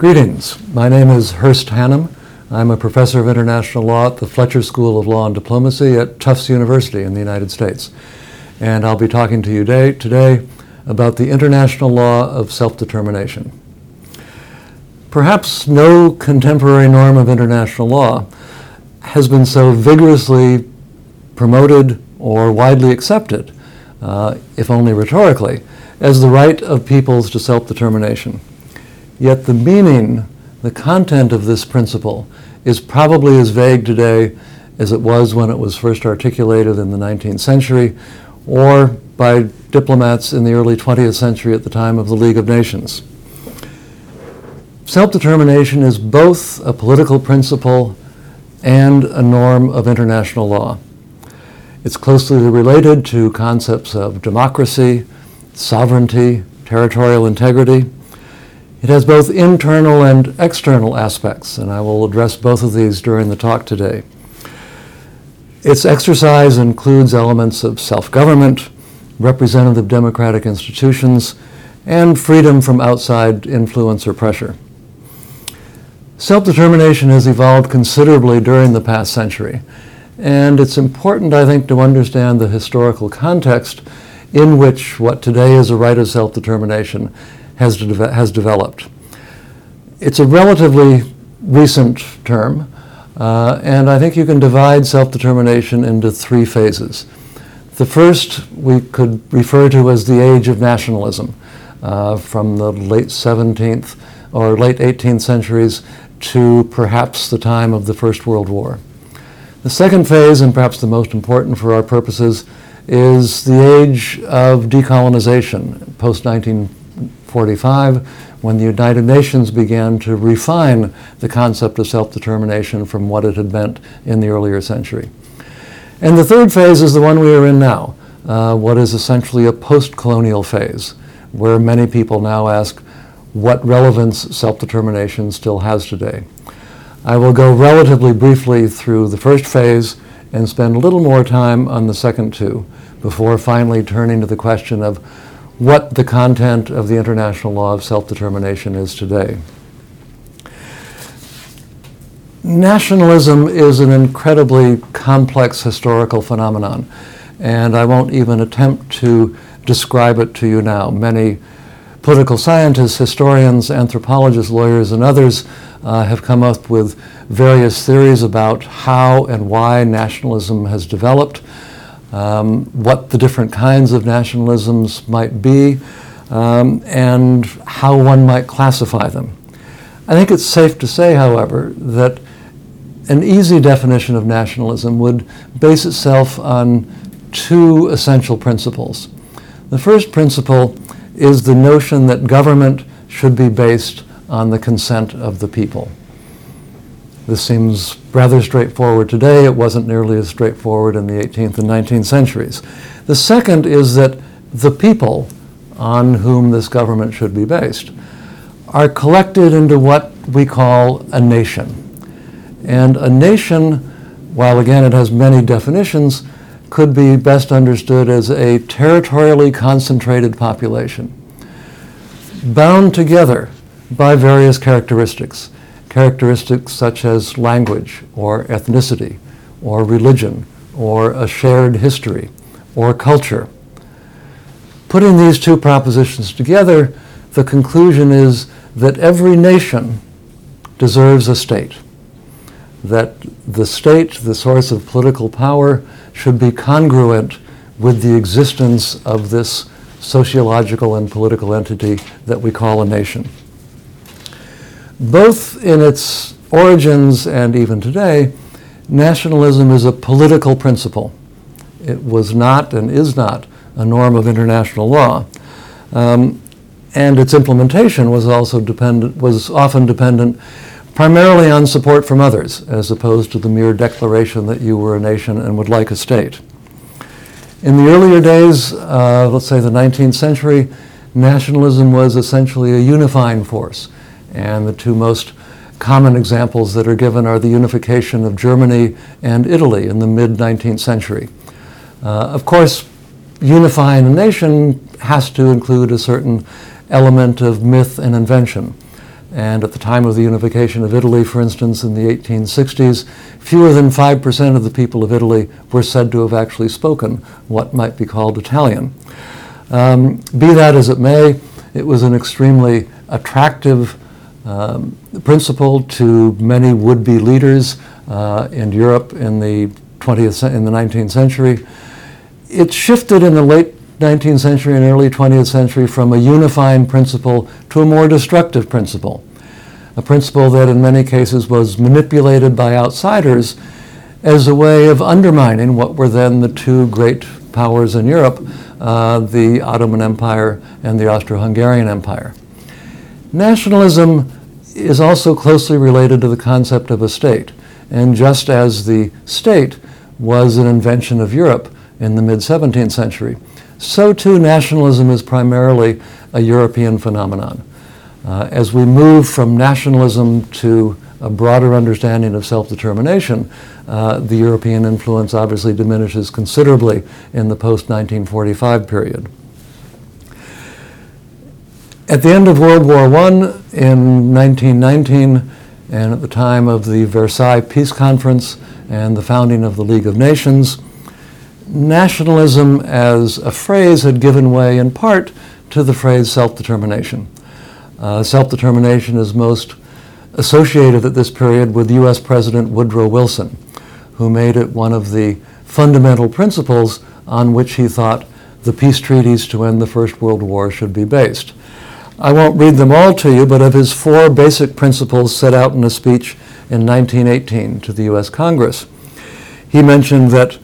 Greetings. My name is Hurst Hannum. I'm a professor of international law at the Fletcher School of Law and Diplomacy at Tufts University in the United States. And I'll be talking to you today, today about the international law of self-determination. Perhaps no contemporary norm of international law has been so vigorously promoted or widely accepted, uh, if only rhetorically, as the right of peoples to self-determination. Yet the meaning, the content of this principle is probably as vague today as it was when it was first articulated in the 19th century or by diplomats in the early 20th century at the time of the League of Nations. Self-determination is both a political principle and a norm of international law. It's closely related to concepts of democracy, sovereignty, territorial integrity, it has both internal and external aspects, and I will address both of these during the talk today. Its exercise includes elements of self-government, representative democratic institutions, and freedom from outside influence or pressure. Self-determination has evolved considerably during the past century, and it's important, I think, to understand the historical context in which what today is a right of self-determination has, de has developed. It's a relatively recent term, uh, and I think you can divide self-determination into three phases. The first we could refer to as the age of nationalism, uh, from the late 17th or late 18th centuries to perhaps the time of the First World War. The second phase, and perhaps the most important for our purposes, is the age of decolonization, post-19 45 when the United Nations began to refine the concept of self-determination from what it had meant in the earlier century. And the third phase is the one we are in now, uh, what is essentially a post-colonial phase, where many people now ask what relevance self-determination still has today. I will go relatively briefly through the first phase and spend a little more time on the second two before finally turning to the question of what the content of the international law of self-determination is today. Nationalism is an incredibly complex historical phenomenon, and I won't even attempt to describe it to you now. Many political scientists, historians, anthropologists, lawyers, and others uh, have come up with various theories about how and why nationalism has developed um, what the different kinds of nationalisms might be, um, and how one might classify them. I think it's safe to say, however, that an easy definition of nationalism would base itself on two essential principles. The first principle is the notion that government should be based on the consent of the people. This seems rather straightforward today. It wasn't nearly as straightforward in the 18th and 19th centuries. The second is that the people on whom this government should be based are collected into what we call a nation. And a nation, while again it has many definitions, could be best understood as a territorially concentrated population, bound together by various characteristics characteristics such as language or ethnicity or religion or a shared history or culture. Putting these two propositions together, the conclusion is that every nation deserves a state, that the state, the source of political power, should be congruent with the existence of this sociological and political entity that we call a nation both in its origins and even today, nationalism is a political principle. It was not and is not a norm of international law. Um, and its implementation was also dependent, was often dependent primarily on support from others, as opposed to the mere declaration that you were a nation and would like a state. In the earlier days, uh, let's say the 19th century, nationalism was essentially a unifying force. And the two most common examples that are given are the unification of Germany and Italy in the mid-19th century. Uh, of course, unifying a nation has to include a certain element of myth and invention. And at the time of the unification of Italy, for instance, in the 1860s, fewer than 5% of the people of Italy were said to have actually spoken what might be called Italian. Um, be that as it may, it was an extremely attractive um, principle to many would-be leaders uh, in Europe in the 20th in the 19th century. It shifted in the late 19th century and early 20th century from a unifying principle to a more destructive principle, a principle that in many cases was manipulated by outsiders as a way of undermining what were then the two great powers in Europe, uh, the Ottoman Empire and the Austro-Hungarian Empire. Nationalism is also closely related to the concept of a state, and just as the state was an invention of Europe in the mid-17th century, so too nationalism is primarily a European phenomenon. Uh, as we move from nationalism to a broader understanding of self-determination, uh, the European influence obviously diminishes considerably in the post-1945 period. At the end of World War I in 1919, and at the time of the Versailles Peace Conference and the founding of the League of Nations, nationalism as a phrase had given way in part to the phrase self-determination. Uh, self-determination is most associated at this period with U.S. President Woodrow Wilson, who made it one of the fundamental principles on which he thought the peace treaties to end the First World War should be based. I won't read them all to you, but of his four basic principles set out in a speech in 1918 to the U.S. Congress, he mentioned that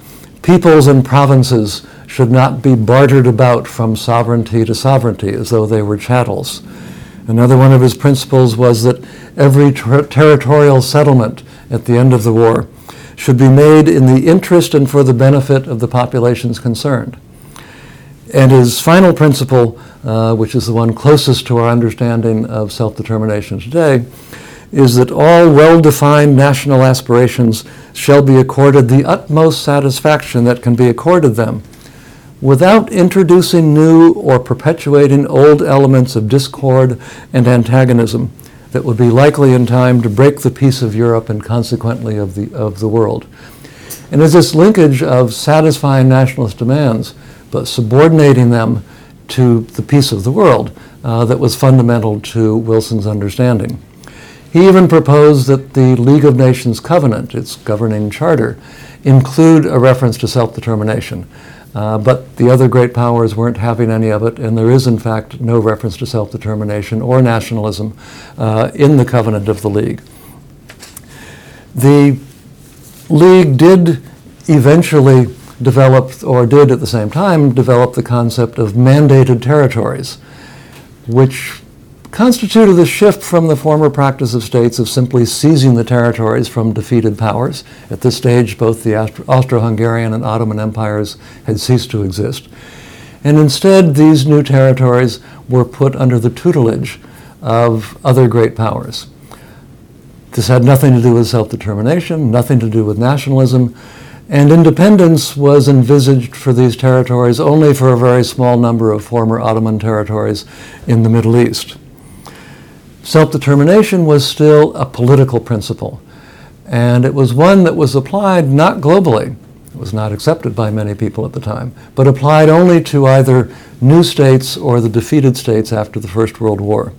Peoples and provinces should not be bartered about from sovereignty to sovereignty as though they were chattels. Another one of his principles was that every ter- territorial settlement at the end of the war should be made in the interest and for the benefit of the populations concerned. And his final principle, uh, which is the one closest to our understanding of self-determination today, is that all well-defined national aspirations shall be accorded the utmost satisfaction that can be accorded them, without introducing new or perpetuating old elements of discord and antagonism that would be likely in time to break the peace of Europe and consequently of the, of the world. And as this linkage of satisfying nationalist demands, but subordinating them to the peace of the world uh, that was fundamental to Wilson's understanding. He even proposed that the League of Nations Covenant, its governing charter, include a reference to self-determination. Uh, but the other great powers weren't having any of it, and there is, in fact, no reference to self-determination or nationalism uh, in the covenant of the League. The League did eventually develop, or did at the same time, develop the concept of mandated territories, which constituted a shift from the former practice of states of simply seizing the territories from defeated powers. At this stage, both the Austro-Hungarian and Ottoman empires had ceased to exist. And instead, these new territories were put under the tutelage of other great powers. This had nothing to do with self-determination, nothing to do with nationalism, and independence was envisaged for these territories only for a very small number of former Ottoman territories in the Middle East self-determination was still a political principle. And it was one that was applied not globally, it was not accepted by many people at the time, but applied only to either new states or the defeated states after the First World War.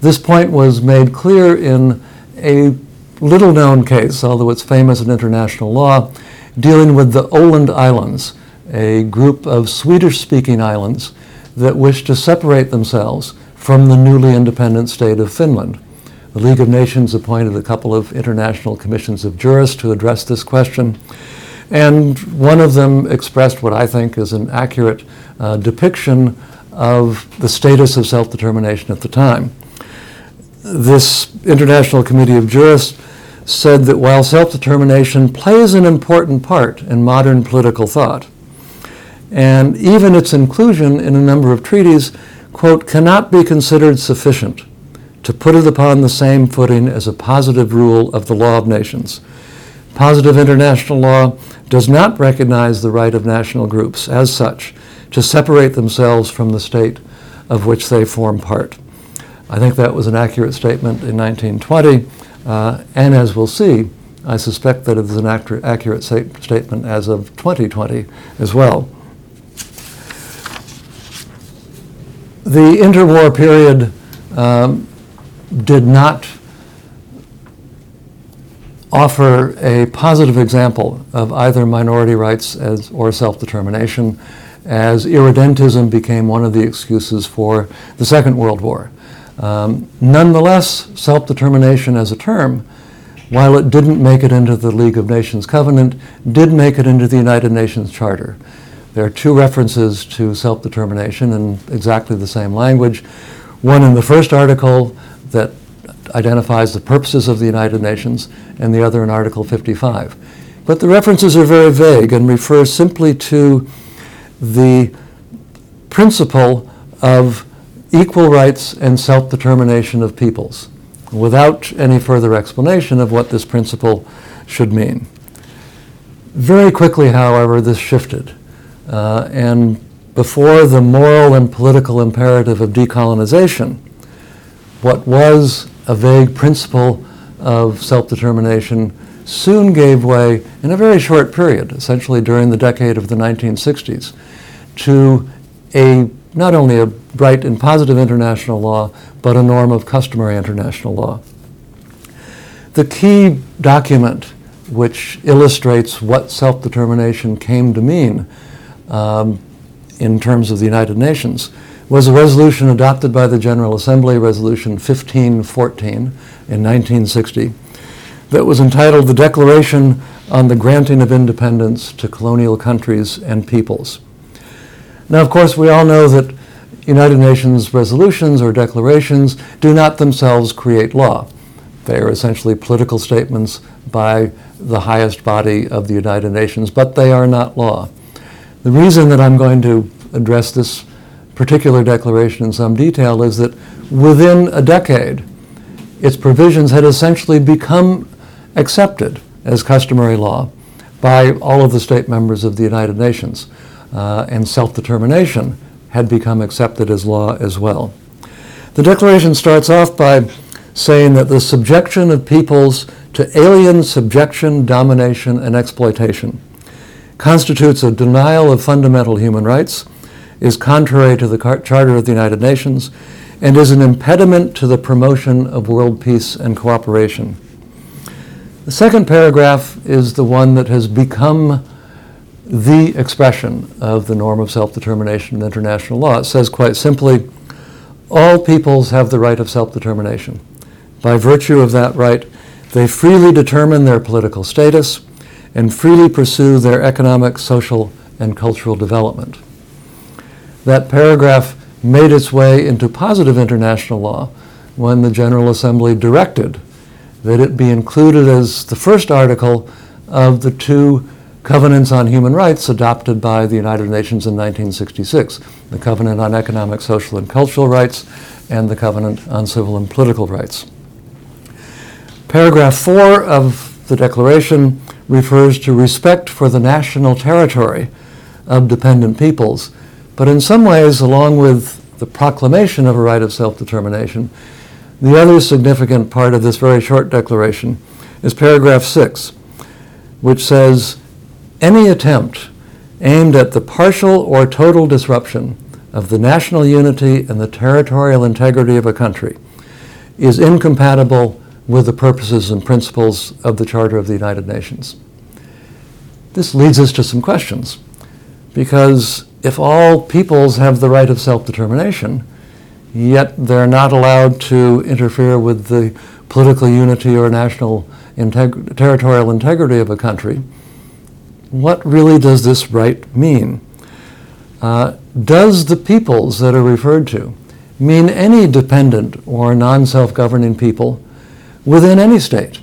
This point was made clear in a little known case, although it's famous in international law, dealing with the Åland Islands, a group of Swedish-speaking islands that wished to separate themselves from the newly independent state of Finland. The League of Nations appointed a couple of international commissions of jurists to address this question, and one of them expressed what I think is an accurate uh, depiction of the status of self-determination at the time. This International Committee of Jurists said that while self-determination plays an important part in modern political thought, and even its inclusion in a number of treaties quote, cannot be considered sufficient to put it upon the same footing as a positive rule of the law of nations. Positive international law does not recognize the right of national groups as such to separate themselves from the state of which they form part. I think that was an accurate statement in 1920, uh, and as we'll see, I suspect that it is an accurate, statement as of 2020 as well. The interwar period um, did not offer a positive example of either minority rights as, or self-determination, as irredentism became one of the excuses for the Second World War. Um, nonetheless, self-determination as a term, while it didn't make it into the League of Nations Covenant, did make it into the United Nations Charter. There are two references to self-determination in exactly the same language. One in the first article that identifies the purposes of the United Nations, and the other in Article 55. But the references are very vague and refer simply to the principle of equal rights and self-determination of peoples, without any further explanation of what this principle should mean. Very quickly, however, this shifted. Uh, and before the moral and political imperative of decolonization, what was a vague principle of self-determination soon gave way in a very short period, essentially during the decade of the 1960s, to a not only a bright and positive international law, but a norm of customary international law. The key document which illustrates what self-determination came to mean um, in terms of the United Nations was a resolution adopted by the General Assembly, Resolution 1514 in 1960, that was entitled The Declaration on the Granting of Independence to Colonial Countries and Peoples. Now, of course, we all know that United Nations resolutions or declarations do not themselves create law. They are essentially political statements by the highest body of the United Nations, but they are not law. The reason that I'm going to address this particular declaration in some detail is that within a decade, its provisions had essentially become accepted as customary law by all of the state members of the United Nations, uh, and self-determination had become accepted as law as well. The Declaration starts off by saying that the subjection of peoples to alien subjection, domination, and exploitation constitutes a denial of fundamental human rights is contrary to the Charter of the United Nations and is an impediment to the promotion of world peace and cooperation. The second paragraph is the one that has become the expression of the norm of self-determination in international law. It says quite simply, all peoples have the right of self-determination. By virtue of that right, they freely determine their political status and freely pursue their economic, social, and cultural development that paragraph made its way into positive international law when the General Assembly directed that it be included as the first article of the two covenants on human rights adopted by the United Nations in 1966, the Covenant on Economic, Social, and Cultural Rights and the Covenant on Civil and Political Rights. Paragraph 4 of the Declaration refers to respect for the national territory of dependent peoples but in some ways, along with the proclamation of a right of self-determination, the other significant part of this very short declaration is paragraph 6, which says, any attempt aimed at the partial or total disruption of the national unity and the territorial integrity of a country is incompatible with the purposes and principles of the Charter of the United Nations. This leads us to some questions, because if all peoples have the right of self-determination, yet they're not allowed to interfere with the political unity or national integ- territorial integrity of a country, what really does this right mean? Uh, does the peoples that are referred to mean any dependent or non-self-governing people within any state,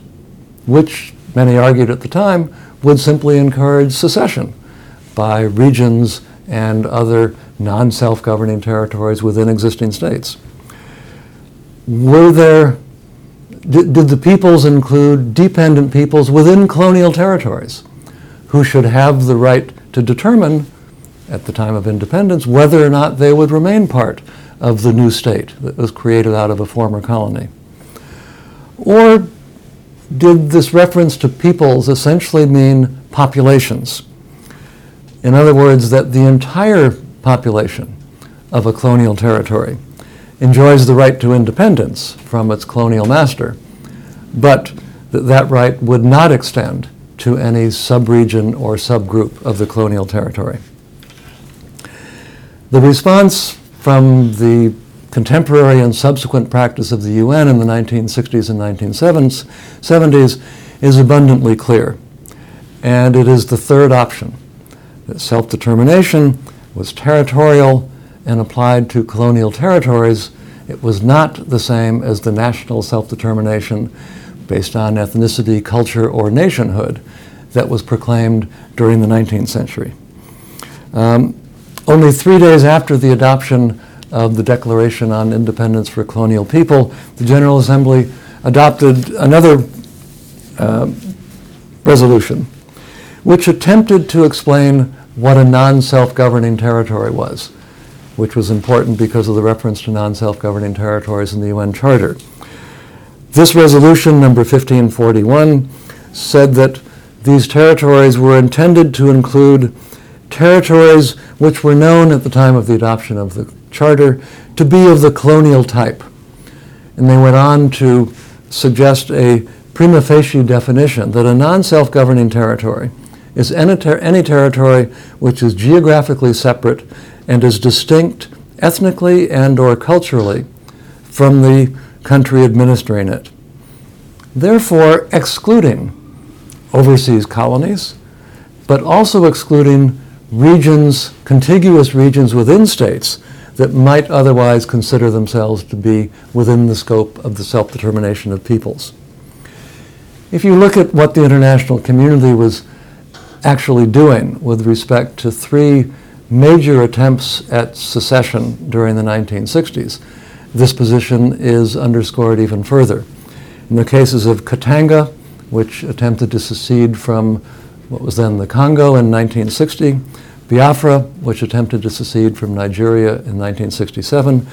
which many argued at the time would simply encourage secession by regions and other non-self-governing territories within existing states. Were there, did, did the peoples include dependent peoples within colonial territories who should have the right to determine at the time of independence whether or not they would remain part of the new state that was created out of a former colony. Or did this reference to peoples essentially mean populations? In other words, that the entire population of a colonial territory enjoys the right to independence from its colonial master, but that that right would not extend to any subregion or subgroup of the colonial territory. The response from the contemporary and subsequent practice of the UN in the 1960s and 1970s is abundantly clear. And it is the third option that self determination was territorial and applied to colonial territories. It was not the same as the national self determination based on ethnicity, culture, or nationhood that was proclaimed during the 19th century. Um, only three days after the adoption of the Declaration on Independence for Colonial People, the General Assembly adopted another uh, resolution which attempted to explain what a non self governing territory was, which was important because of the reference to non self governing territories in the UN Charter. This resolution, number 1541, said that these territories were intended to include territories which were known at the time of the adoption of the Charter to be of the colonial type. And they went on to suggest a prima facie definition that a non self governing territory is any, ter- any, territory which is geographically separate and is distinct ethnically and or culturally from the country administering it. Therefore, excluding overseas colonies, but also excluding regions, contiguous regions within states that might otherwise consider themselves to be within the scope of the self determination of peoples. If you look at what the international community was actually doing with respect to three major attempts at secession during the 1960s, this position is underscored even further. In the cases of Katanga, which attempted to secede from what was then the Congo in 1960, Biafra, which attempted to secede from Nigeria in 1967,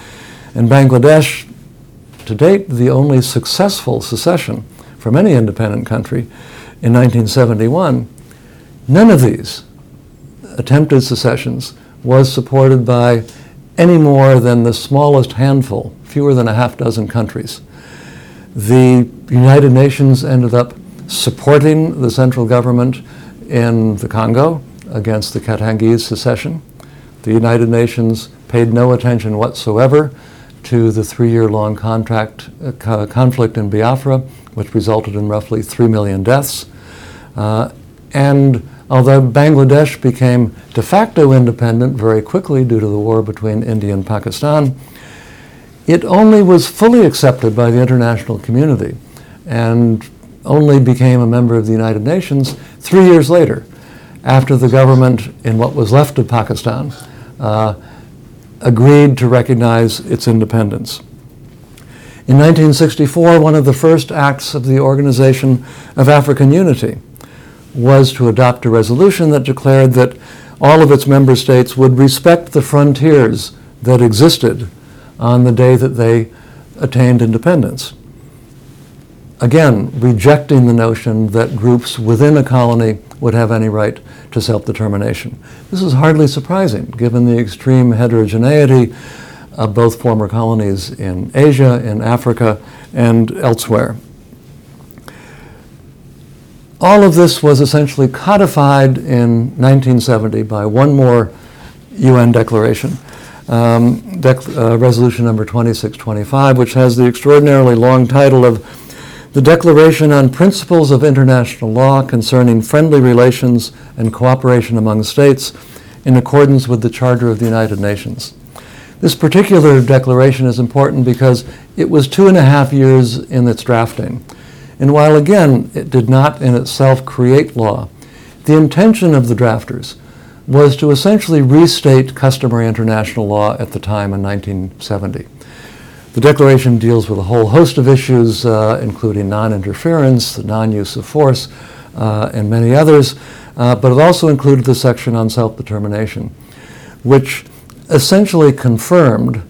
and Bangladesh, to date, the only successful secession from any independent country in 1971. None of these attempted secessions was supported by any more than the smallest handful, fewer than a half dozen countries. The United Nations ended up supporting the central government in the Congo against the Katangese secession. The United Nations paid no attention whatsoever to the three year long contract, uh, conflict in Biafra, which resulted in roughly 3 million deaths. Uh, and although Bangladesh became de facto independent very quickly due to the war between India and Pakistan, it only was fully accepted by the international community and only became a member of the United Nations three years later after the government in what was left of Pakistan uh, agreed to recognize its independence. In 1964, one of the first acts of the Organization of African Unity was to adopt a resolution that declared that all of its member states would respect the frontiers that existed on the day that they attained independence again, rejecting the notion that groups within a colony would have any right to self determination. This is hardly surprising given the extreme heterogeneity of both former colonies in Asia, in Africa, and elsewhere. All of this was essentially codified in 1970 by one more UN declaration, um, dec- uh, Resolution number 2625, which has the extraordinarily long title of the Declaration on Principles of International Law concerning Friendly Relations and Cooperation Among States in accordance with the Charter of the United Nations. This particular declaration is important because it was two and a half years in its drafting. And while again it did not in itself create law, the intention of the drafters was to essentially restate customary international law at the time in 1970. The Declaration deals with a whole host of issues, uh, including non interference, non use of force, uh, and many others, uh, but it also included the section on self determination. which essentially confirmed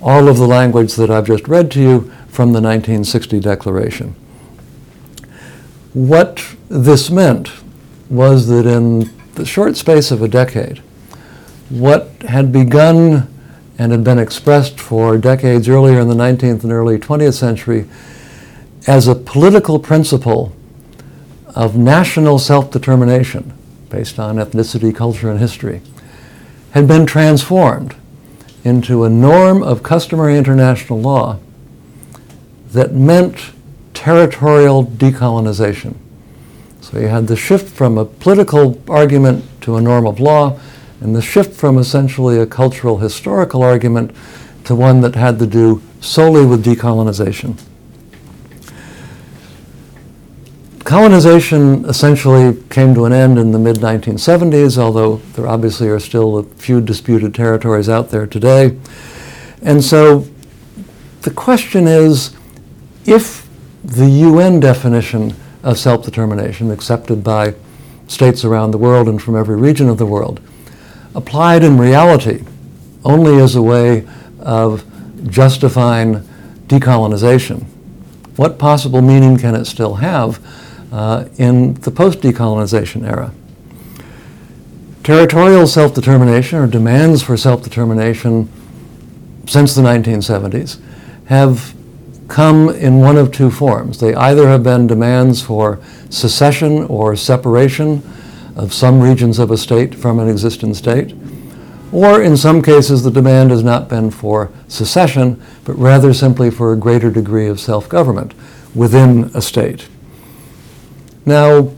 all of the language that I've just read to you from the 1960 Declaration. What this meant was that in the short space of a decade, what had begun and had been expressed for decades earlier in the 19th and early 20th century as a political principle of national self determination based on ethnicity, culture, and history had been transformed into a norm of customary international law that meant territorial decolonization. So you had the shift from a political argument to a norm of law, and the shift from essentially a cultural historical argument to one that had to do solely with decolonization. Colonization essentially came to an end in the mid 1970s, although there obviously are still a few disputed territories out there today. And so the question is if the UN definition of self determination, accepted by states around the world and from every region of the world, applied in reality only as a way of justifying decolonization, what possible meaning can it still have uh, in the post decolonization era? Territorial self determination or demands for self determination since the 1970s have come in one of two forms. They either have been demands for secession or separation of some regions of a state from an existing state, or in some cases the demand has not been for secession, but rather simply for a greater degree of self government within a state. Now,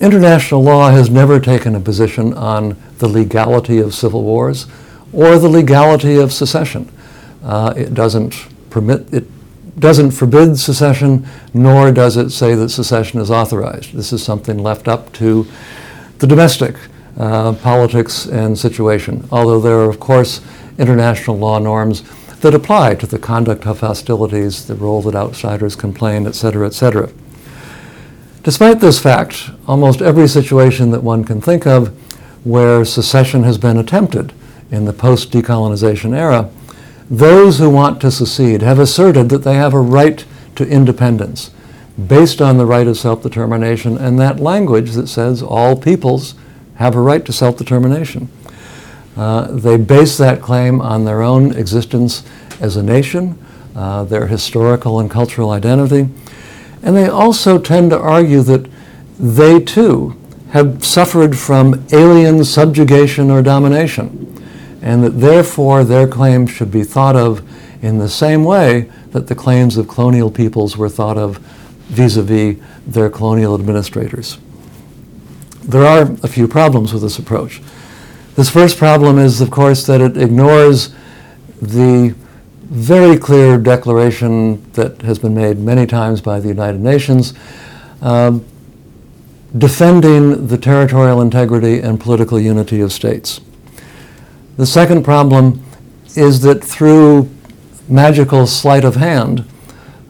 international law has never taken a position on the legality of civil wars or the legality of secession. Uh, it doesn't permit it doesn't forbid secession, nor does it say that secession is authorized. This is something left up to the domestic uh, politics and situation, although there are, of course, international law norms that apply to the conduct of hostilities, the role that outsiders can play, et cetera, et cetera. Despite this fact, almost every situation that one can think of where secession has been attempted in the post decolonization era, those who want to secede have asserted that they have a right to independence based on the right of self determination and that language that says all peoples have a right to self determination. Uh, they base that claim on their own existence as a nation, uh, their historical and cultural identity, and they also tend to argue that they too have suffered from alien subjugation or domination, and that therefore their claims should be thought of in the same way that the claims of colonial peoples were thought of vis-a-vis their colonial administrators. There are a few problems with this approach. This first problem is, of course, that it ignores the very clear declaration that has been made many times by the United Nations um, defending the territorial integrity and political unity of states. The second problem is that through magical sleight of hand,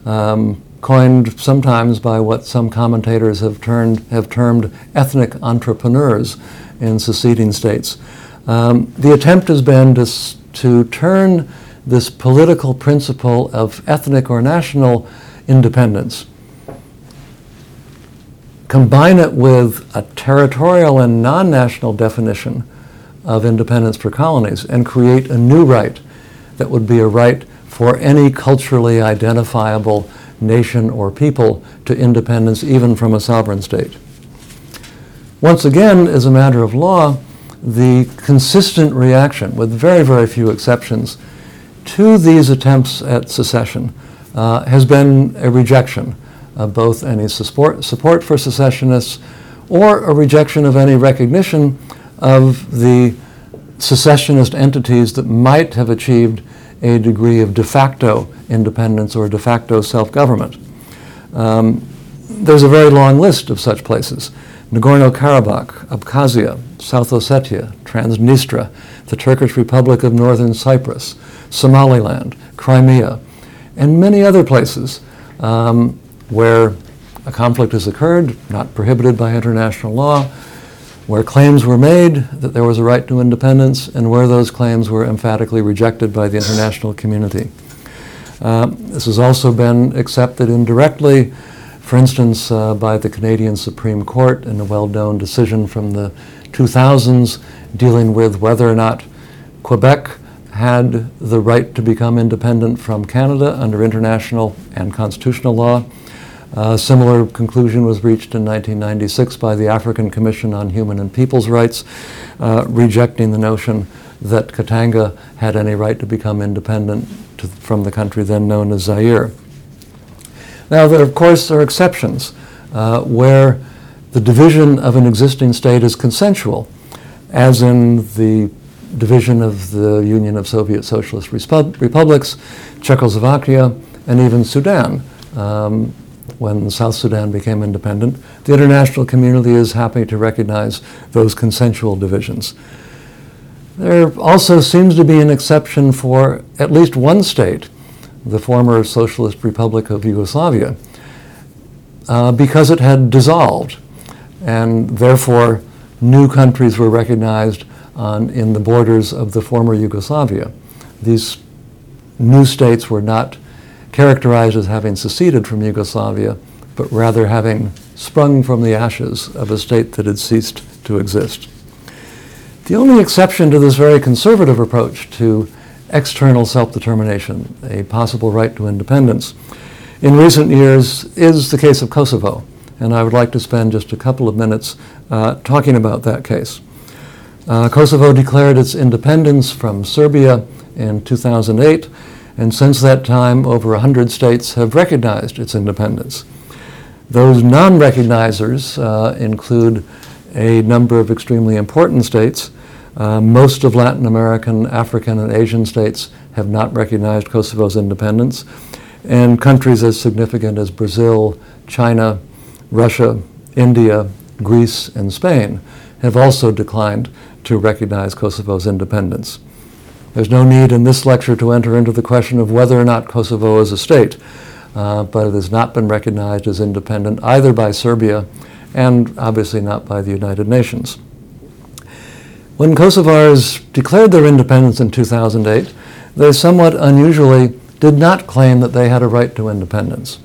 um, coined sometimes by what some commentators have, turned, have termed ethnic entrepreneurs in seceding states. Um, the attempt has been to, to turn this political principle of ethnic or national independence, combine it with a territorial and non national definition of independence for colonies, and create a new right that would be a right for any culturally identifiable nation, or people to independence, even from a sovereign state. Once again, as a matter of law, the consistent reaction, with very, very few exceptions, to these attempts at secession uh, has been a rejection of both any support, support for secessionists or a rejection of any recognition of the secessionist entities that might have achieved a degree of de facto independence or de facto self government. Um, there's a very long list of such places Nagorno Karabakh, Abkhazia, South Ossetia, Transnistria, the Turkish Republic of Northern Cyprus, Somaliland, Crimea, and many other places um, where a conflict has occurred, not prohibited by international law, where claims were made that there was a right to independence and where those claims were emphatically rejected by the international community. Uh, this has also been accepted indirectly, for instance, uh, by the Canadian Supreme Court in a well known decision from the 2000s dealing with whether or not Quebec had the right to become independent from Canada under international and constitutional law. A similar conclusion was reached in 1996 by the African Commission on Human and People's Rights, uh, rejecting the notion that Katanga had any right to become independent to, from the country then known as Zaire. Now, there, of course, there are exceptions uh, where the division of an existing state is consensual, as in the division of the Union of Soviet Socialist Repu- Republics, Czechoslovakia, and even Sudan. Um, when South Sudan became independent, the international community is happy to recognize those consensual divisions. There also seems to be an exception for at least one state, the former Socialist Republic of Yugoslavia, uh, because it had dissolved, and therefore new countries were recognized on, in the borders of the former Yugoslavia. These new states were not characterized as having seceded from Yugoslavia, but rather having sprung from the ashes of a state that had ceased to exist. The only exception to this very conservative approach to external self determination, a possible right to independence, in recent years is the case of Kosovo. And I would like to spend just a couple of minutes uh, talking about that case. Uh, Kosovo declared its independence from Serbia in 2008 and since that time, over 100 states have recognized its independence. Those non recognizers uh, include a number of extremely important states. Uh, most of Latin American, African, and Asian states have not recognized Kosovo's independence, and countries as significant as Brazil, China, Russia, India, Greece, and Spain have also declined to recognize Kosovo's independence. There's no need in this lecture to enter into the question of whether or not Kosovo is a state, uh, but it has not been recognized as independent either by Serbia and obviously not by the United Nations. When Kosovars declared their independence in 2008, they somewhat unusually did not claim that they had a right to independence.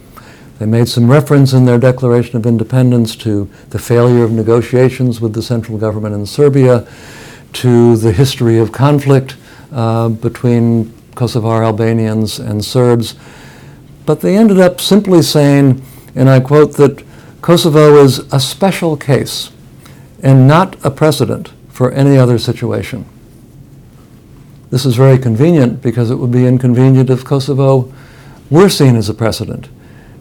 They made some reference in their Declaration of Independence to the failure of negotiations with the central government in Serbia, to the history of conflict uh, between Kosovar Albanians and Serbs. But they ended up simply saying, and I quote, that Kosovo is a special case and not a precedent for any other situation. This is very convenient because it would be inconvenient if Kosovo were seen as a precedent,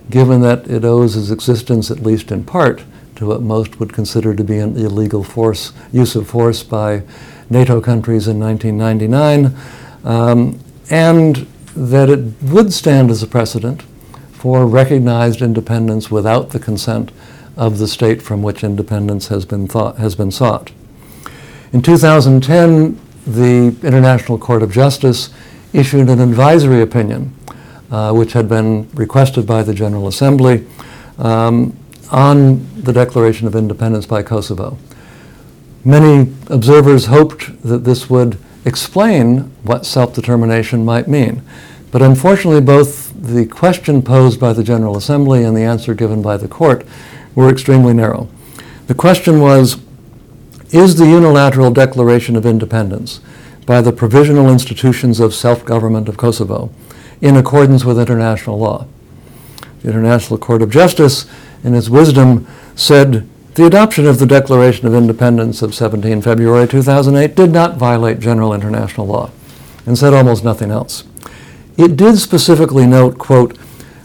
given that it owes its existence, at least in part, to what most would consider to be an illegal force, use of force by NATO countries in 1999, um, and that it would stand as a precedent for recognized independence without the consent of the state from which independence has been, thought, has been sought. In 2010, the International Court of Justice issued an advisory opinion, uh, which had been requested by the General Assembly, um, on the Declaration of Independence by Kosovo. Many observers hoped that this would explain what self determination might mean. But unfortunately, both the question posed by the General Assembly and the answer given by the court were extremely narrow. The question was Is the unilateral declaration of independence by the provisional institutions of self government of Kosovo in accordance with international law? The International Court of Justice, in its wisdom, said the adoption of the Declaration of Independence of 17 February 2008 did not violate general international law and said almost nothing else. It did specifically note, quote,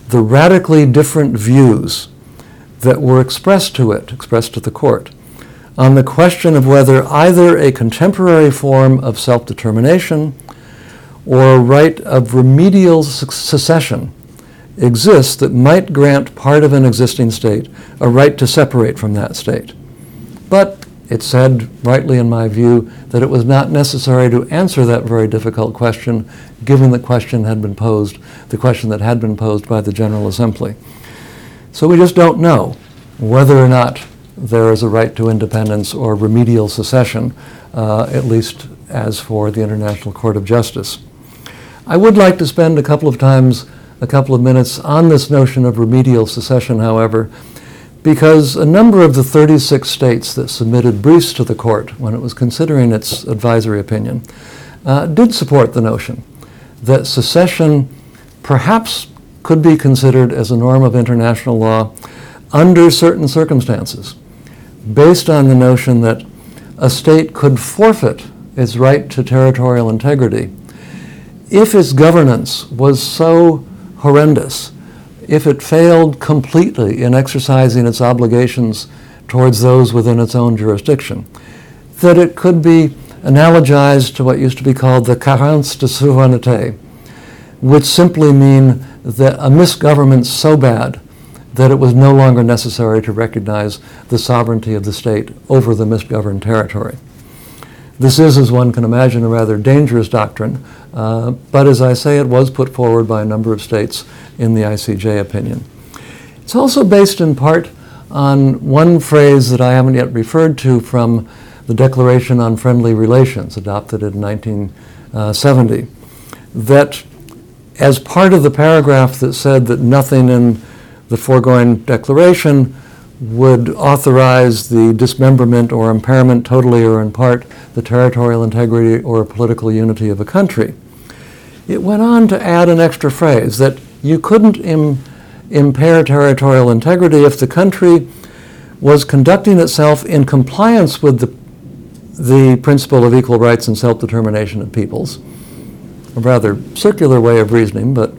the radically different views that were expressed to it, expressed to the court, on the question of whether either a contemporary form of self determination or a right of remedial secession exists that might grant part of an existing state a right to separate from that state. But it said, rightly in my view, that it was not necessary to answer that very difficult question, given the question had been posed, the question that had been posed by the General Assembly. So we just don't know whether or not there is a right to independence or remedial secession, uh, at least as for the International Court of Justice. I would like to spend a couple of times, a couple of minutes on this notion of remedial secession, however, because a number of the 36 states that submitted briefs to the court when it was considering its advisory opinion uh, did support the notion that secession perhaps could be considered as a norm of international law under certain circumstances, based on the notion that a state could forfeit its right to territorial integrity if its governance was so horrendous if it failed completely in exercising its obligations towards those within its own jurisdiction, that it could be analogized to what used to be called the carence de souveraineté, which simply mean that a misgovernment so bad that it was no longer necessary to recognize the sovereignty of the state over the misgoverned territory. This is, as one can imagine, a rather dangerous doctrine, uh, but as I say, it was put forward by a number of states in the ICJ opinion. It's also based in part on one phrase that I haven't yet referred to from the Declaration on Friendly Relations, adopted in 1970, that as part of the paragraph that said that nothing in the foregoing declaration would authorize the dismemberment or impairment, totally or in part, the territorial integrity or political unity of a country. It went on to add an extra phrase that you couldn't Im- impair territorial integrity if the country was conducting itself in compliance with the, the principle of equal rights and self determination of peoples. A rather circular way of reasoning, but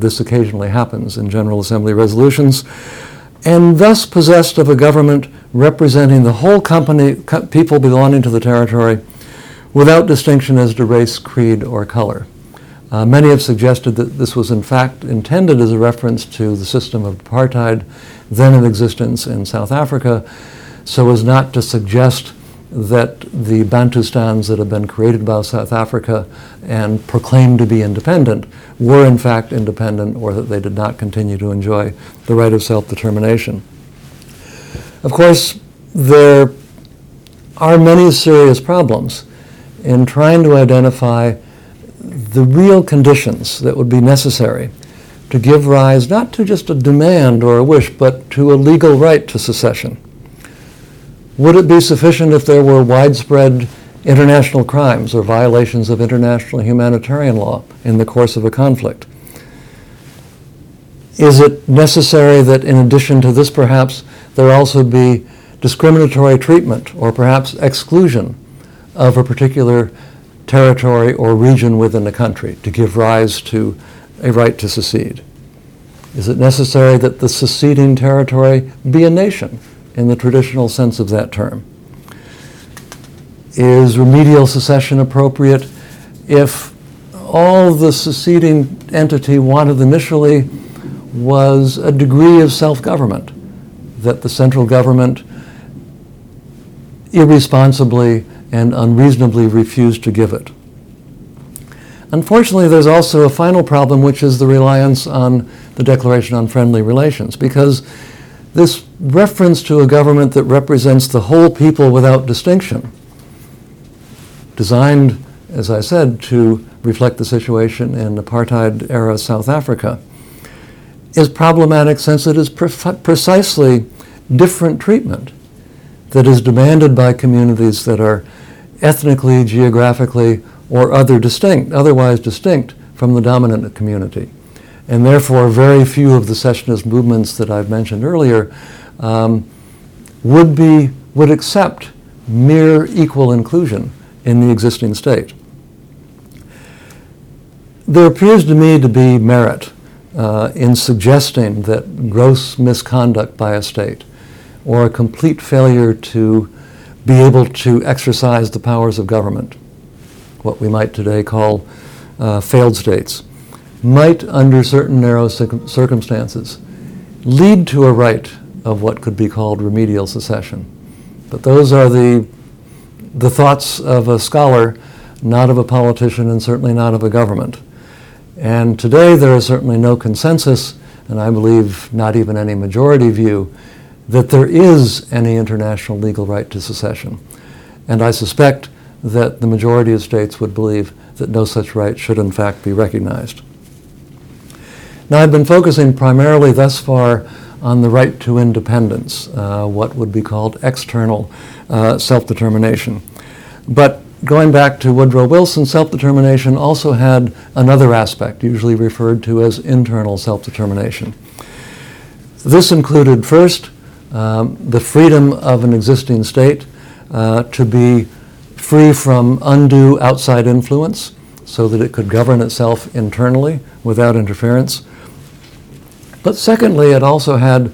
this occasionally happens in General Assembly resolutions. And thus possessed of a government representing the whole company, co- people belonging to the territory without distinction as to race, creed, or color. Uh, many have suggested that this was in fact intended as a reference to the system of apartheid then in existence in South Africa, so as not to suggest that the Bantustans that have been created by South Africa and proclaimed to be independent were in fact independent or that they did not continue to enjoy the right of self-determination. Of course, there are many serious problems in trying to identify the real conditions that would be necessary to give rise not to just a demand or a wish, but to a legal right to secession. Would it be sufficient if there were widespread international crimes or violations of international humanitarian law in the course of a conflict? Is it necessary that in addition to this perhaps there also be discriminatory treatment or perhaps exclusion of a particular territory or region within a country to give rise to a right to secede? Is it necessary that the seceding territory be a nation in the traditional sense of that term? Is remedial secession appropriate if all the seceding entity wanted initially was a degree of self government, that the central government irresponsibly and unreasonably refused to give it. Unfortunately, there's also a final problem, which is the reliance on the Declaration on Friendly Relations, because this reference to a government that represents the whole people without distinction, designed, as I said, to reflect the situation in apartheid era South Africa, is problematic since it is pre- precisely different treatment that is demanded by communities that are ethnically, geographically, or other distinct, otherwise distinct from the dominant community. And therefore, very few of the secessionist movements that I've mentioned earlier um, would be would accept mere equal inclusion in the existing state. There appears to me to be merit uh, in suggesting that gross misconduct by a state or a complete failure to be able to exercise the powers of government, what we might today call uh, failed states, might, under certain narrow circumstances, lead to a right of what could be called remedial secession. But those are the, the thoughts of a scholar, not of a politician, and certainly not of a government. And today there is certainly no consensus, and I believe not even any majority view, that there is any international legal right to secession. And I suspect that the majority of states would believe that no such right should in fact be recognized. Now, I've been focusing primarily thus far on the right to independence, uh, what would be called external uh, self determination. But going back to Woodrow Wilson, self determination also had another aspect, usually referred to as internal self determination. This included first um, the freedom of an existing state uh, to be free from undue outside influence so that it could govern itself internally without interference. But secondly, it also had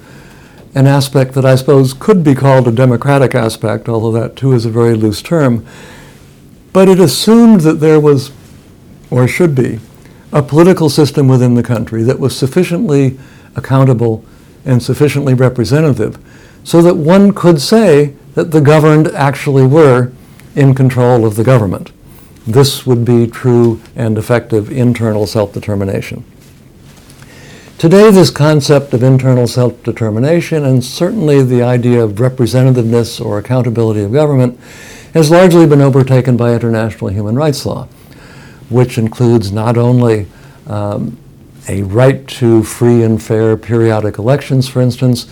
an aspect that I suppose could be called a democratic aspect, although that too is a very loose term. But it assumed that there was, or should be, a political system within the country that was sufficiently accountable and sufficiently representative so that one could say that the governed actually were in control of the government. This would be true and effective internal self determination. Today, this concept of internal self determination and certainly the idea of representativeness or accountability of government has largely been overtaken by international human rights law, which includes not only um, a right to free and fair periodic elections, for instance,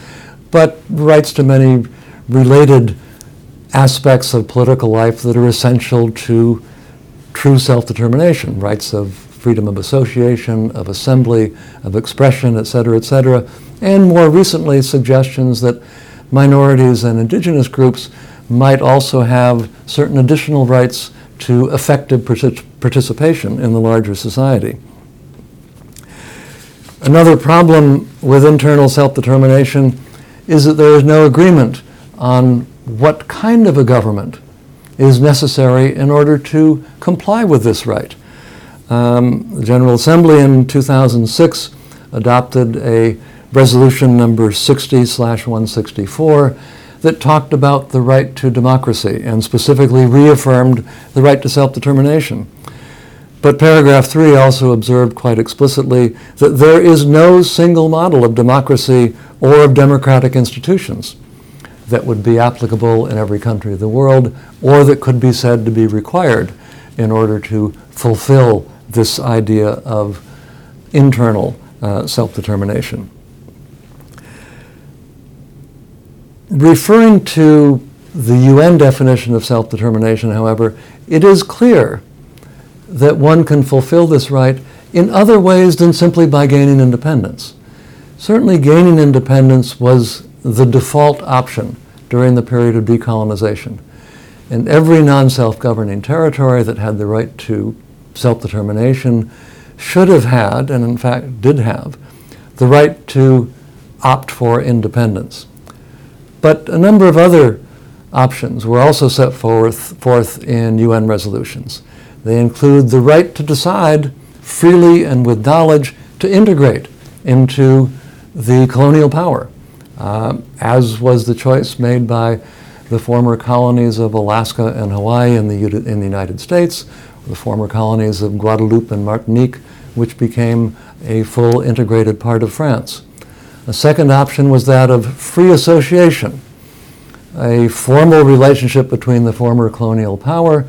but rights to many related aspects of political life that are essential to true self determination rights of freedom of association, of assembly, of expression, et cetera, et cetera, and more recently suggestions that minorities and indigenous groups might also have certain additional rights to effective participation in the larger society. Another problem with internal self determination is that there is no agreement on what kind of a government is necessary in order to comply with this right. Um, the General Assembly in 2006 adopted a resolution number 60 164 that talked about the right to democracy and specifically reaffirmed the right to self determination. But paragraph 3 also observed quite explicitly that there is no single model of democracy or of democratic institutions that would be applicable in every country of the world or that could be said to be required in order to fulfill this idea of internal uh, self determination. Referring to the UN definition of self determination, however, it is clear that one can fulfill this right in other ways than simply by gaining independence. Certainly, gaining independence was the default option during the period of decolonization. And every non self governing territory that had the right to self determination should have had, and in fact did have, the right to opt for independence. But a number of other options were also set forth, forth in UN resolutions. They include the right to decide freely and with knowledge to integrate into the colonial power, uh, as was the choice made by the former colonies of Alaska and Hawaii in the, in the United States, the former colonies of Guadeloupe and Martinique, which became a full integrated part of France. A second option was that of free association, a formal relationship between the former colonial power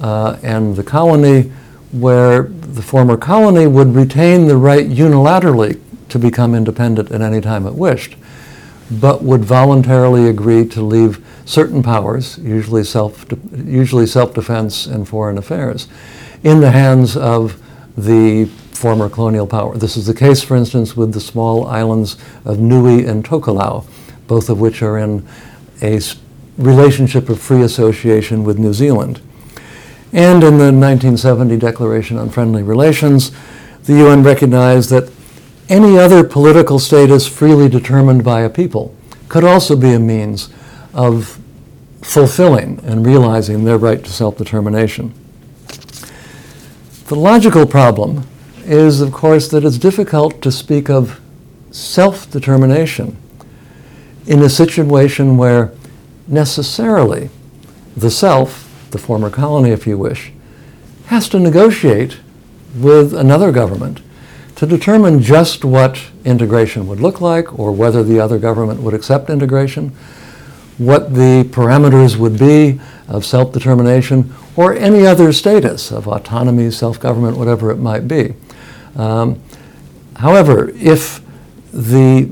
uh, and the colony, where the former colony would retain the right unilaterally to become independent at any time it wished, but would voluntarily agree to leave certain powers, usually self usually self-defense and foreign affairs, in the hands of the former colonial power. This is the case, for instance, with the small islands of Niue and Tokelau, both of which are in a relationship of free association with New Zealand. And in the 1970 Declaration on Friendly Relations, the UN recognized that any other political status freely determined by a people could also be a means of fulfilling and realizing their right to self determination. The logical problem is, of course, that it's difficult to speak of self determination in a situation where necessarily the self the former colony, if you wish, has to negotiate with another government to determine just what integration would look like or whether the other government would accept integration, what the parameters would be of self-determination or any other status of autonomy, self-government, whatever it might be. Um, however, if the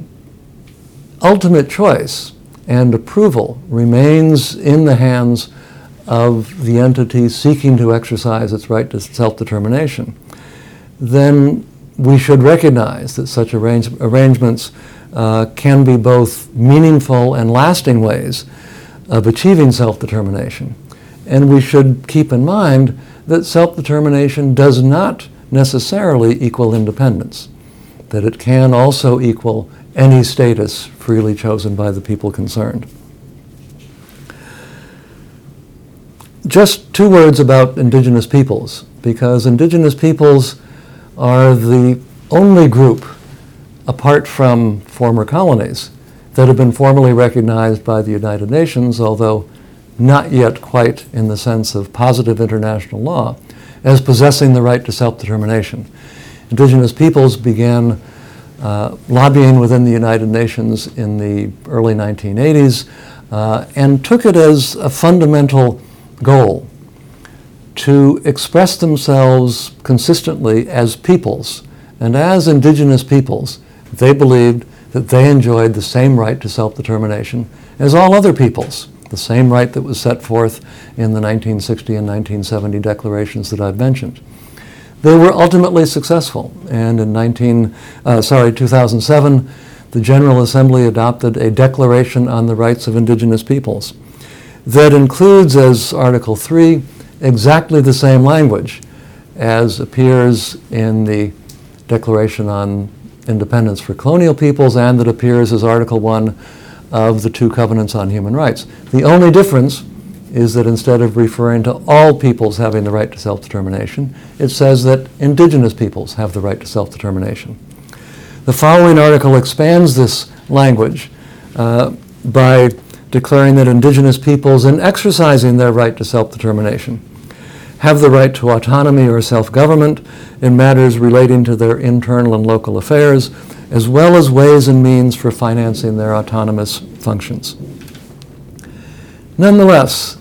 ultimate choice and approval remains in the hands of the entity seeking to exercise its right to self-determination, then we should recognize that such arrange- arrangements uh, can be both meaningful and lasting ways of achieving self-determination. And we should keep in mind that self-determination does not necessarily equal independence, that it can also equal any status freely chosen by the people concerned. Just two words about indigenous peoples, because indigenous peoples are the only group, apart from former colonies, that have been formally recognized by the United Nations, although not yet quite in the sense of positive international law, as possessing the right to self-determination. Indigenous peoples began uh, lobbying within the United Nations in the early 1980s uh, and took it as a fundamental goal to express themselves consistently as peoples. And as indigenous peoples, they believed that they enjoyed the same right to self-determination as all other peoples, the same right that was set forth in the 1960 and 1970 declarations that I've mentioned. They were ultimately successful, and in 19, uh, sorry, 2007, the General Assembly adopted a Declaration on the Rights of Indigenous Peoples that includes as Article 3 exactly the same language as appears in the Declaration on Independence for Colonial Peoples and that appears as Article 1 of the two covenants on human rights. The only difference is that instead of referring to all peoples having the right to self-determination, it says that indigenous peoples have the right to self-determination. The following article expands this language uh, by declaring that indigenous peoples, in exercising their right to self-determination, have the right to autonomy or self-government in matters relating to their internal and local affairs, as well as ways and means for financing their autonomous functions. Nonetheless,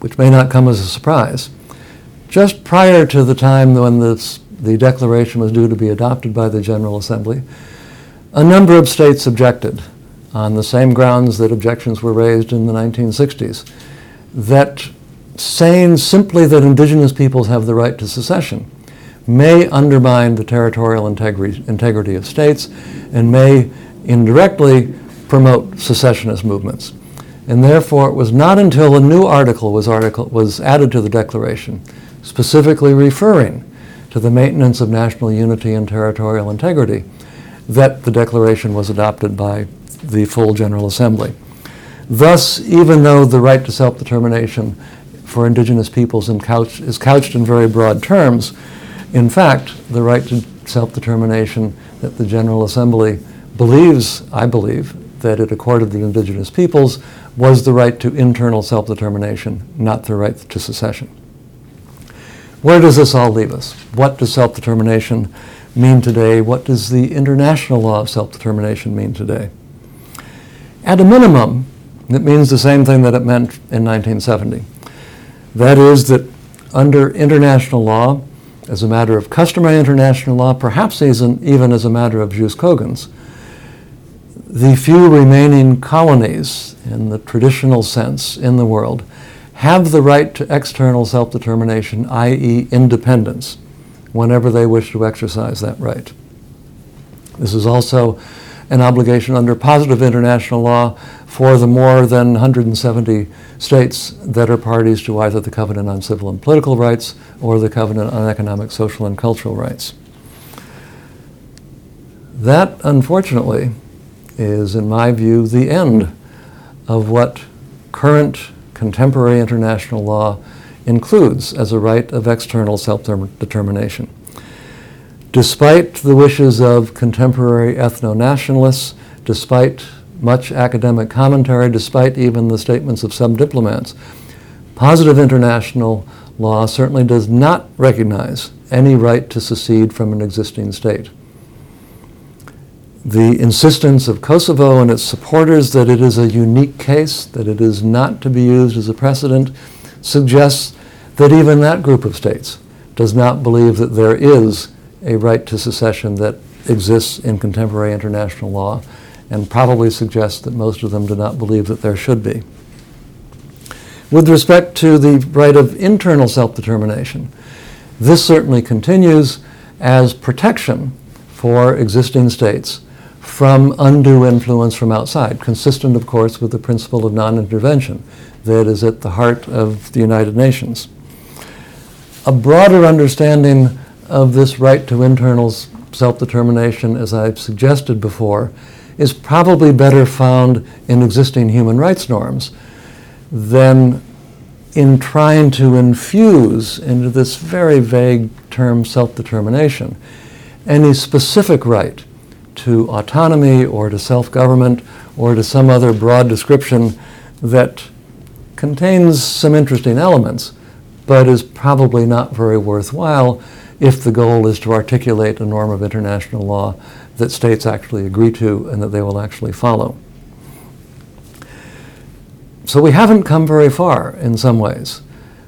which may not come as a surprise, just prior to the time when this, the declaration was due to be adopted by the General Assembly, a number of states objected on the same grounds that objections were raised in the 1960s, that saying simply that indigenous peoples have the right to secession may undermine the territorial integrity, of states and may indirectly promote secessionist movements. And therefore, it was not until a new article was, article was added to the Declaration, specifically referring to the maintenance of national unity and territorial integrity, that the Declaration was adopted by the full General Assembly. Thus, even though the right to self-determination for indigenous peoples couch, is couched in very broad terms, in fact, the right to self-determination that the General Assembly believes, I believe, that it accorded the indigenous peoples was the right to internal self-determination, not the right to secession. Where does this all leave us? What does self-determination mean today? What does the international law of self-determination mean today? At a minimum, it means the same thing that it meant in 1970. That is that under international law, as a matter of customary international law, perhaps even as a matter of jus cogens, the few remaining colonies in the traditional sense in the world have the right to external self-determination, i.e. independence, whenever they wish to exercise that right. This is also an obligation under positive international law for the more than 170 states that are parties to either the Covenant on Civil and Political Rights or the Covenant on Economic, Social, and Cultural Rights. That, unfortunately, is, in my view, the end of what current contemporary international law includes as a right of external self-determination. Despite the wishes of contemporary ethno-nationalists, despite much academic commentary, despite even the statements of some diplomats, positive international law certainly does not recognize any right to secede from an existing state. The insistence of Kosovo and its supporters that it is a unique case, that it is not to be used as a precedent, suggests that even that group of states does not believe that there is a right to secession that exists in contemporary international law, and probably suggests that most of them do not believe that there should be. With respect to the right of internal self determination, this certainly continues as protection for existing states from undue influence from outside, consistent, of course, with the principle of non intervention that is at the heart of the United Nations. A broader understanding of this right to internal self determination, as I've suggested before, is probably better found in existing human rights norms than in trying to infuse into this very vague term self determination any specific right to autonomy or to self government or to some other broad description that contains some interesting elements, but is probably not very worthwhile if the goal is to articulate a norm of international law that states actually agree to and that they will actually follow. So we haven't come very far in some ways,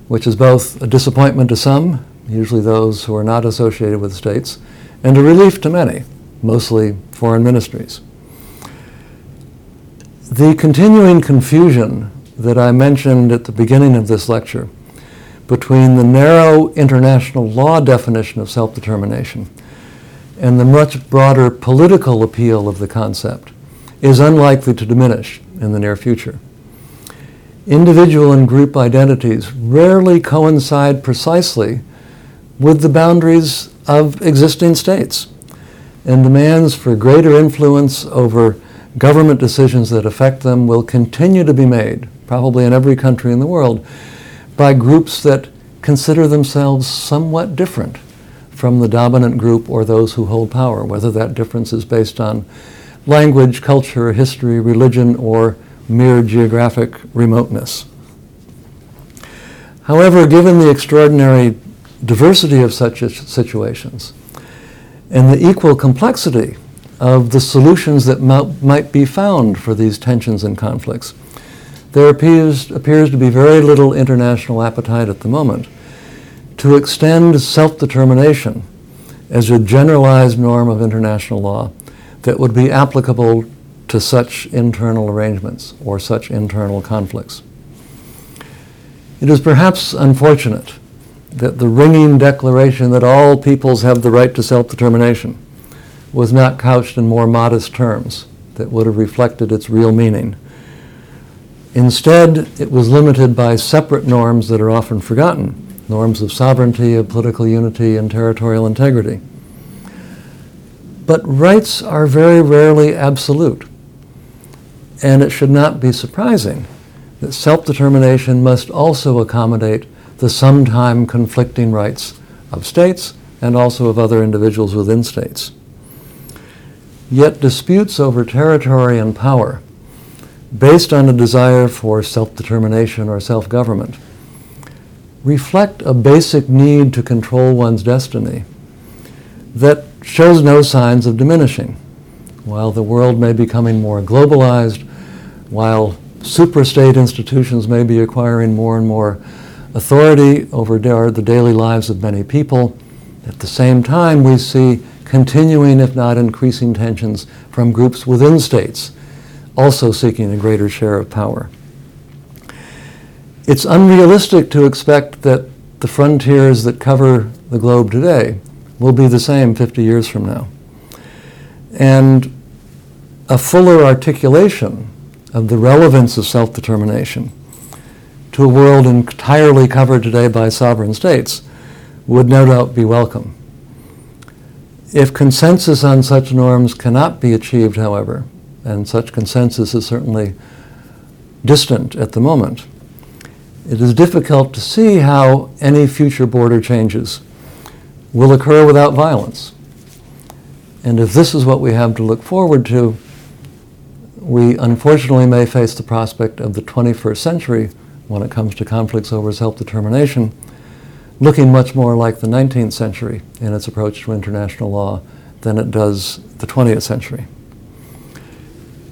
which is both a disappointment to some, usually those who are not associated with states, and a relief to many, mostly foreign ministries. The continuing confusion that I mentioned at the beginning of this lecture between the narrow international law definition of self determination and the much broader political appeal of the concept is unlikely to diminish in the near future. Individual and group identities rarely coincide precisely with the boundaries of existing states, and demands for greater influence over government decisions that affect them will continue to be made, probably in every country in the world, by groups that consider themselves somewhat different from the dominant group or those who hold power, whether that difference is based on language, culture, history, religion, or mere geographic remoteness. However, given the extraordinary diversity of such situations and the equal complexity of the solutions that might be found for these tensions and conflicts, there appears, appears to be very little international appetite at the moment to extend self determination as a generalized norm of international law that would be applicable to such internal arrangements or such internal conflicts. It is perhaps unfortunate that the ringing declaration that all peoples have the right to self determination was not couched in more modest terms that would have reflected its real meaning. Instead, it was limited by separate norms that are often forgotten norms of sovereignty, of political unity, and territorial integrity. But rights are very rarely absolute, and it should not be surprising that self determination must also accommodate the sometime conflicting rights of states and also of other individuals within states. Yet disputes over territory and power, based on a desire for self determination or self government, reflect a basic need to control one's destiny that shows no signs of diminishing. While the world may be becoming more globalized, while superstate institutions may be acquiring more and more authority over the daily lives of many people. At the same time, we see continuing, if not increasing, tensions from groups within states, also seeking a greater share of power. It's unrealistic to expect that the frontiers that cover the globe today will be the same 50 years from now. And a fuller articulation of the relevance of self determination to a world entirely covered today by sovereign states would no doubt be welcome. If consensus on such norms cannot be achieved, however, and such consensus is certainly distant at the moment, it is difficult to see how any future border changes will occur without violence. And if this is what we have to look forward to, we unfortunately may face the prospect of the 21st century when it comes to conflicts over self determination, looking much more like the 19th century in its approach to international law than it does the 20th century.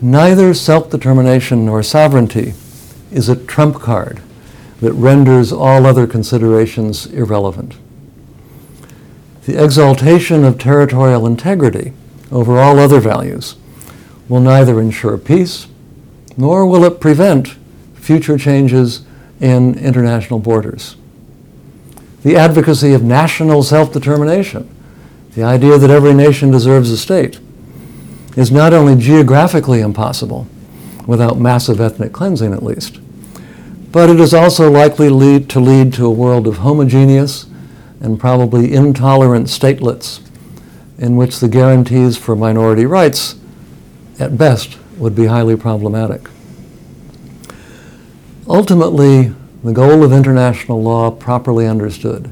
Neither self-determination nor sovereignty is a trump card that renders all other considerations irrelevant. The exaltation of territorial integrity over all other values will neither ensure peace nor will it prevent future changes in international borders. The advocacy of national self-determination, the idea that every nation deserves a state, is not only geographically impossible, without massive ethnic cleansing at least, but it is also likely lead, to lead to a world of homogeneous and probably intolerant statelets in which the guarantees for minority rights, at best, would be highly problematic. Ultimately, the goal of international law, properly understood,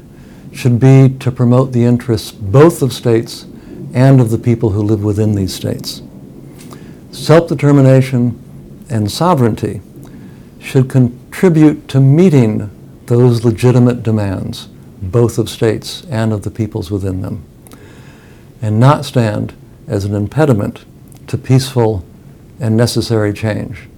should be to promote the interests both of states and of the people who live within these states. Self-determination and sovereignty should contribute to meeting those legitimate demands, both of states and of the peoples within them, and not stand as an impediment to peaceful and necessary change.